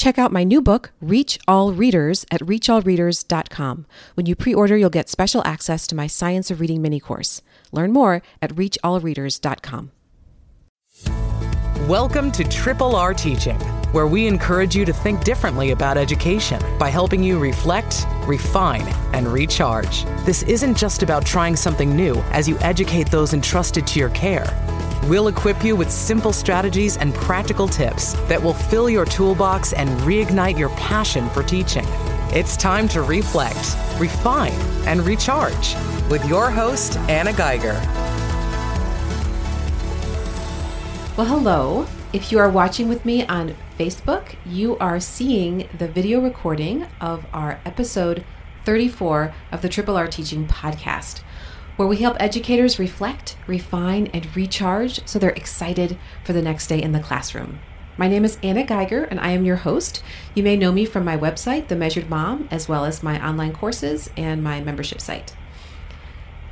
Check out my new book, Reach All Readers, at reachallreaders.com. When you pre order, you'll get special access to my Science of Reading mini course. Learn more at reachallreaders.com. Welcome to Triple R Teaching, where we encourage you to think differently about education by helping you reflect, refine, and recharge. This isn't just about trying something new as you educate those entrusted to your care. We'll equip you with simple strategies and practical tips that will fill your toolbox and reignite your passion for teaching. It's time to reflect, refine, and recharge with your host, Anna Geiger. Well, hello. If you are watching with me on Facebook, you are seeing the video recording of our episode 34 of the Triple R Teaching Podcast, where we help educators reflect, refine, and recharge so they're excited for the next day in the classroom. My name is Anna Geiger, and I am your host. You may know me from my website, The Measured Mom, as well as my online courses and my membership site.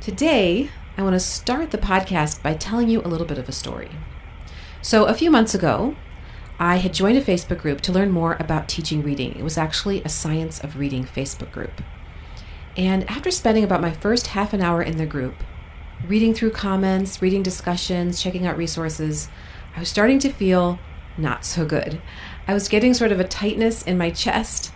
Today, I want to start the podcast by telling you a little bit of a story. So, a few months ago, I had joined a Facebook group to learn more about teaching reading. It was actually a Science of Reading Facebook group. And after spending about my first half an hour in the group, reading through comments, reading discussions, checking out resources, I was starting to feel not so good. I was getting sort of a tightness in my chest.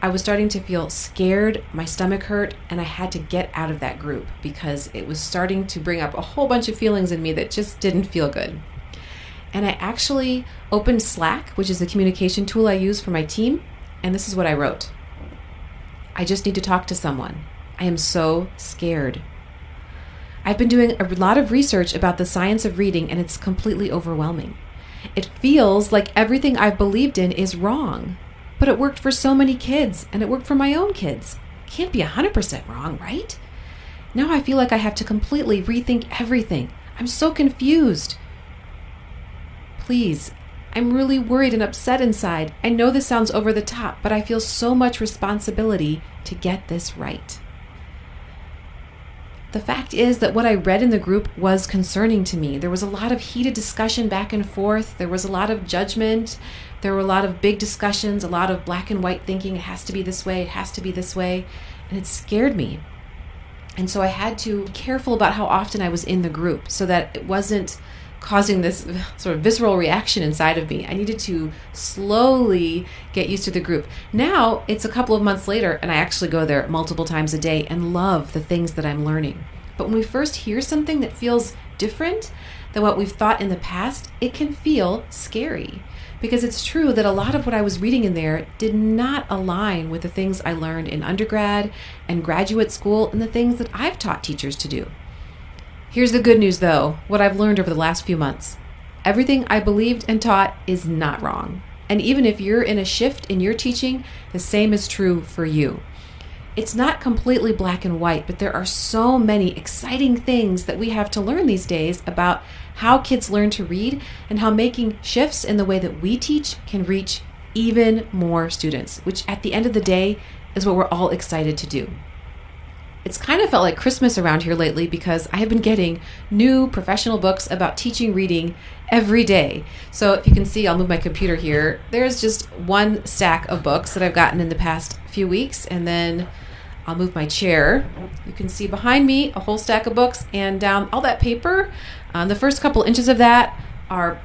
I was starting to feel scared, my stomach hurt, and I had to get out of that group because it was starting to bring up a whole bunch of feelings in me that just didn't feel good. And I actually opened Slack, which is the communication tool I use for my team, and this is what I wrote I just need to talk to someone. I am so scared. I've been doing a lot of research about the science of reading, and it's completely overwhelming. It feels like everything I've believed in is wrong, but it worked for so many kids, and it worked for my own kids. Can't be 100% wrong, right? Now I feel like I have to completely rethink everything. I'm so confused. Please, I'm really worried and upset inside. I know this sounds over the top, but I feel so much responsibility to get this right. The fact is that what I read in the group was concerning to me. There was a lot of heated discussion back and forth. There was a lot of judgment. There were a lot of big discussions, a lot of black and white thinking. It has to be this way, it has to be this way. And it scared me. And so I had to be careful about how often I was in the group so that it wasn't causing this sort of visceral reaction inside of me. I needed to slowly get used to the group. Now it's a couple of months later, and I actually go there multiple times a day and love the things that I'm learning. But when we first hear something that feels different than what we've thought in the past, it can feel scary. Because it's true that a lot of what I was reading in there did not align with the things I learned in undergrad and graduate school and the things that I've taught teachers to do. Here's the good news, though what I've learned over the last few months. Everything I believed and taught is not wrong. And even if you're in a shift in your teaching, the same is true for you. It's not completely black and white, but there are so many exciting things that we have to learn these days about how kids learn to read and how making shifts in the way that we teach can reach even more students, which at the end of the day is what we're all excited to do it's kind of felt like Christmas around here lately because I have been getting new professional books about teaching reading every day. So if you can see, I'll move my computer here. There's just one stack of books that I've gotten in the past few weeks, and then I'll move my chair. You can see behind me a whole stack of books, and down all that paper. Um, the first couple inches of that are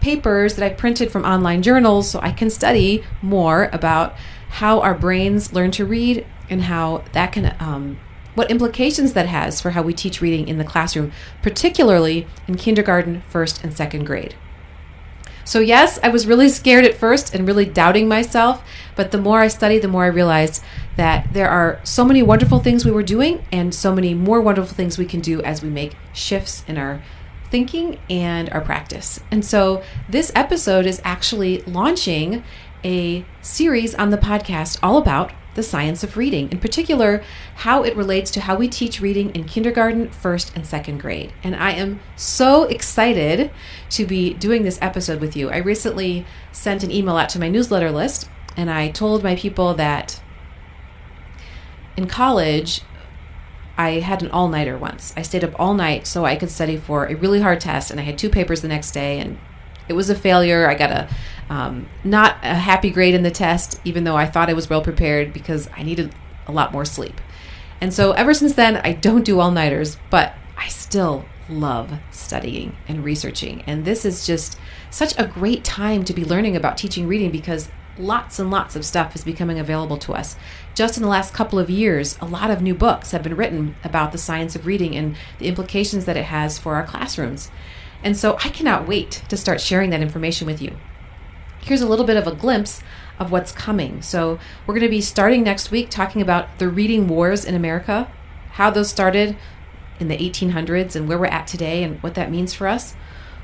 papers that I printed from online journals so I can study more about how our brains learn to read and how that can um, what implications that has for how we teach reading in the classroom, particularly in kindergarten, first, and second grade. So, yes, I was really scared at first and really doubting myself, but the more I studied, the more I realized that there are so many wonderful things we were doing and so many more wonderful things we can do as we make shifts in our thinking and our practice. And so, this episode is actually launching a series on the podcast all about the science of reading, in particular, how it relates to how we teach reading in kindergarten, first, and second grade. And I am so excited to be doing this episode with you. I recently sent an email out to my newsletter list, and I told my people that in college, I had an all nighter once. I stayed up all night so I could study for a really hard test, and I had two papers the next day, and it was a failure. I got a um, not a happy grade in the test, even though I thought I was well prepared because I needed a lot more sleep. And so ever since then, I don't do all nighters, but I still love studying and researching. And this is just such a great time to be learning about teaching reading because lots and lots of stuff is becoming available to us. Just in the last couple of years, a lot of new books have been written about the science of reading and the implications that it has for our classrooms. And so I cannot wait to start sharing that information with you. Here's a little bit of a glimpse of what's coming. So, we're going to be starting next week talking about the reading wars in America, how those started in the 1800s and where we're at today and what that means for us.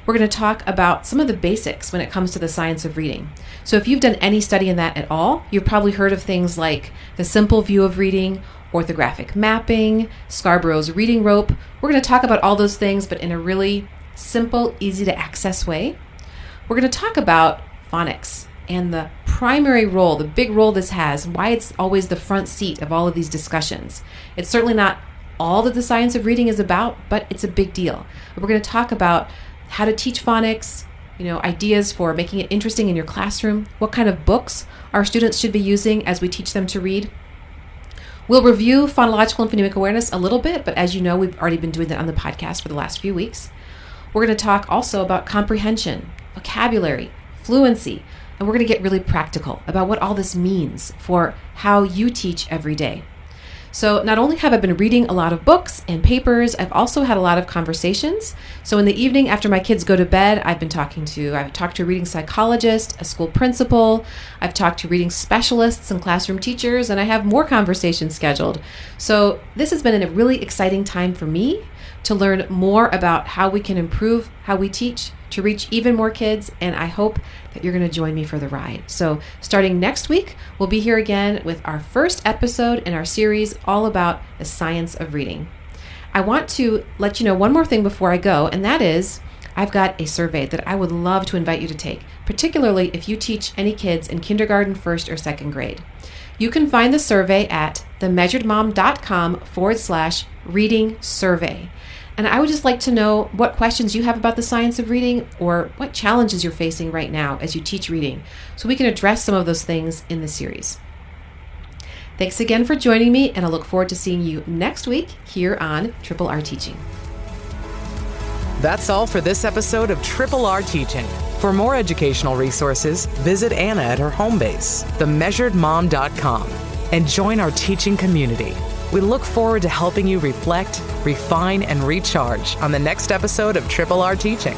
We're going to talk about some of the basics when it comes to the science of reading. So, if you've done any study in that at all, you've probably heard of things like the simple view of reading, orthographic mapping, Scarborough's reading rope. We're going to talk about all those things, but in a really simple, easy to access way. We're going to talk about phonics and the primary role, the big role this has, why it's always the front seat of all of these discussions. It's certainly not all that the science of reading is about, but it's a big deal. We're going to talk about how to teach phonics, you know, ideas for making it interesting in your classroom, what kind of books our students should be using as we teach them to read. We'll review phonological and phonemic awareness a little bit, but as you know, we've already been doing that on the podcast for the last few weeks. We're going to talk also about comprehension, vocabulary, fluency, and we're going to get really practical about what all this means for how you teach every day. So, not only have I been reading a lot of books and papers, I've also had a lot of conversations. So, in the evening after my kids go to bed, I've been talking to, I've talked to a reading psychologist, a school principal, I've talked to reading specialists and classroom teachers, and I have more conversations scheduled. So, this has been a really exciting time for me to learn more about how we can improve how we teach to reach even more kids, and I hope that you're going to join me for the ride. So, starting next week, we'll be here again with our first episode in our series all about the science of reading. I want to let you know one more thing before I go, and that is I've got a survey that I would love to invite you to take, particularly if you teach any kids in kindergarten, first, or second grade. You can find the survey at themeasuredmom.com forward slash reading survey. And I would just like to know what questions you have about the science of reading or what challenges you're facing right now as you teach reading so we can address some of those things in the series. Thanks again for joining me, and I look forward to seeing you next week here on Triple R Teaching. That's all for this episode of Triple R Teaching. For more educational resources, visit Anna at her home base, themeasuredmom.com, and join our teaching community. We look forward to helping you reflect, refine, and recharge on the next episode of Triple R Teaching.